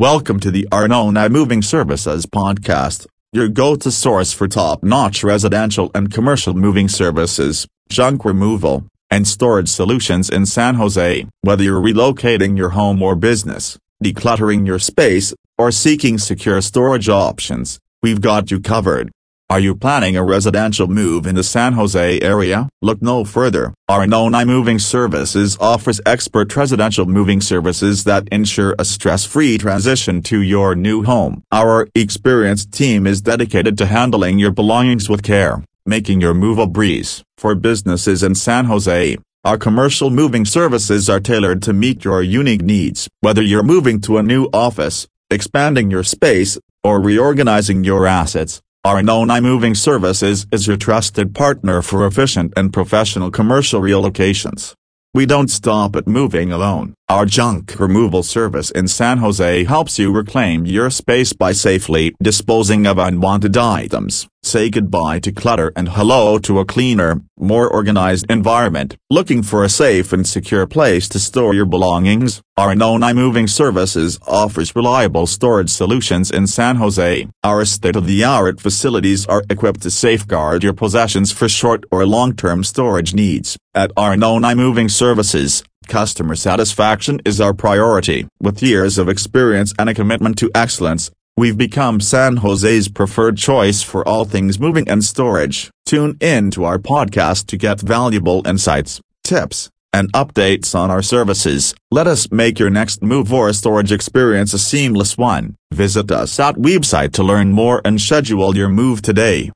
Welcome to the Arnoni Moving Services podcast, your go-to source for top-notch residential and commercial moving services, junk removal, and storage solutions in San Jose. Whether you're relocating your home or business, decluttering your space, or seeking secure storage options, we've got you covered. Are you planning a residential move in the San Jose area? Look no further. Arnoni Moving Services offers expert residential moving services that ensure a stress-free transition to your new home. Our experienced team is dedicated to handling your belongings with care, making your move a breeze. For businesses in San Jose, our commercial moving services are tailored to meet your unique needs. Whether you're moving to a new office, expanding your space, or reorganizing your assets, Arnoni Moving Services is your trusted partner for efficient and professional commercial relocations. We don't stop at moving alone. Our junk removal service in San Jose helps you reclaim your space by safely disposing of unwanted items. Say goodbye to clutter and hello to a cleaner, more organized environment. Looking for a safe and secure place to store your belongings? Our Arnoni Moving Services offers reliable storage solutions in San Jose. Our state-of-the-art facilities are equipped to safeguard your possessions for short or long-term storage needs. At our Arnoni Moving Services, Customer satisfaction is our priority. With years of experience and a commitment to excellence, we've become San Jose's preferred choice for all things moving and storage. Tune in to our podcast to get valuable insights, tips, and updates on our services. Let us make your next move or storage experience a seamless one. Visit us at website to learn more and schedule your move today.